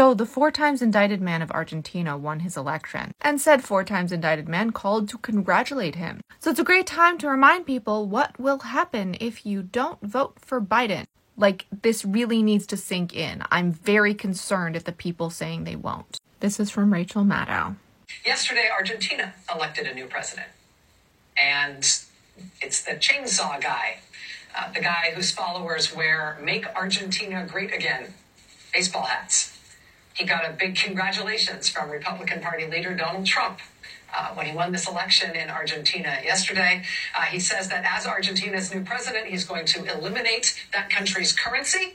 So the four times indicted man of Argentina won his election, and said four times indicted man called to congratulate him. So it's a great time to remind people what will happen if you don't vote for Biden. Like, this really needs to sink in. I'm very concerned at the people saying they won't. This is from Rachel Maddow. Yesterday, Argentina elected a new president. And it's the chainsaw guy, uh, the guy whose followers wear Make Argentina Great Again baseball hats. He got a big congratulations from Republican Party leader Donald Trump uh, when he won this election in Argentina yesterday. Uh, he says that as Argentina's new president, he's going to eliminate that country's currency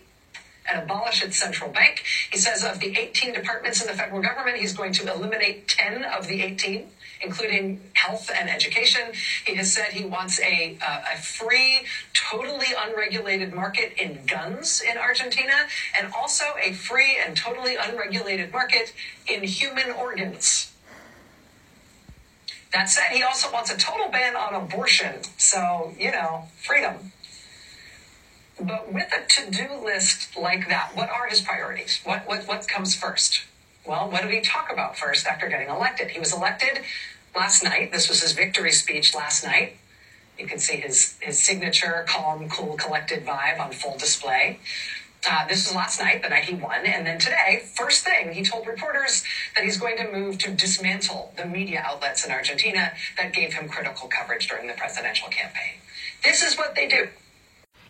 and abolish its central bank. He says of the 18 departments in the federal government, he's going to eliminate 10 of the 18, including health and education. He has said he wants a, uh, a free, totally unregulated market in guns in Argentina, and also a free and totally unregulated market in human organs. That said, he also wants a total ban on abortion. So, you know, freedom. But with a to-do list like that, what are his priorities? What what what comes first? Well, what did he talk about first after getting elected? He was elected last night. This was his victory speech last night. You can see his his signature, calm, cool, collected vibe on full display. Uh, this was last night, the night he won, and then today, first thing, he told reporters that he's going to move to dismantle the media outlets in Argentina that gave him critical coverage during the presidential campaign. This is what they do.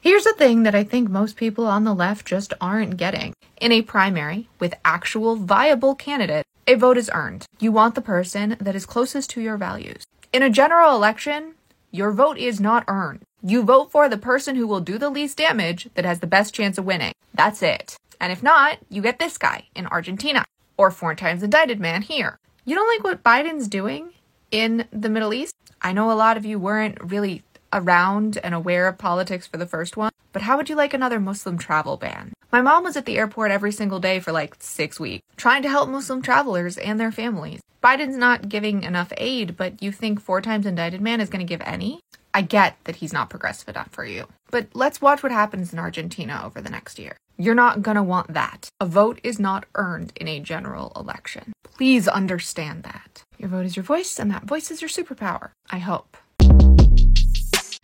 Here's the thing that I think most people on the left just aren't getting. In a primary with actual viable candidate, a vote is earned. You want the person that is closest to your values. In a general election, your vote is not earned. You vote for the person who will do the least damage that has the best chance of winning. That's it. And if not, you get this guy in Argentina or four times indicted man here. You don't like what Biden's doing in the Middle East? I know a lot of you weren't really around and aware of politics for the first one, but how would you like another Muslim travel ban? My mom was at the airport every single day for like six weeks, trying to help Muslim travelers and their families. Biden's not giving enough aid, but you think four times indicted man is going to give any? I get that he's not progressive enough for you. But let's watch what happens in Argentina over the next year. You're not gonna want that. A vote is not earned in a general election. Please understand that. Your vote is your voice, and that voice is your superpower. I hope.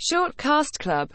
Short Cast Club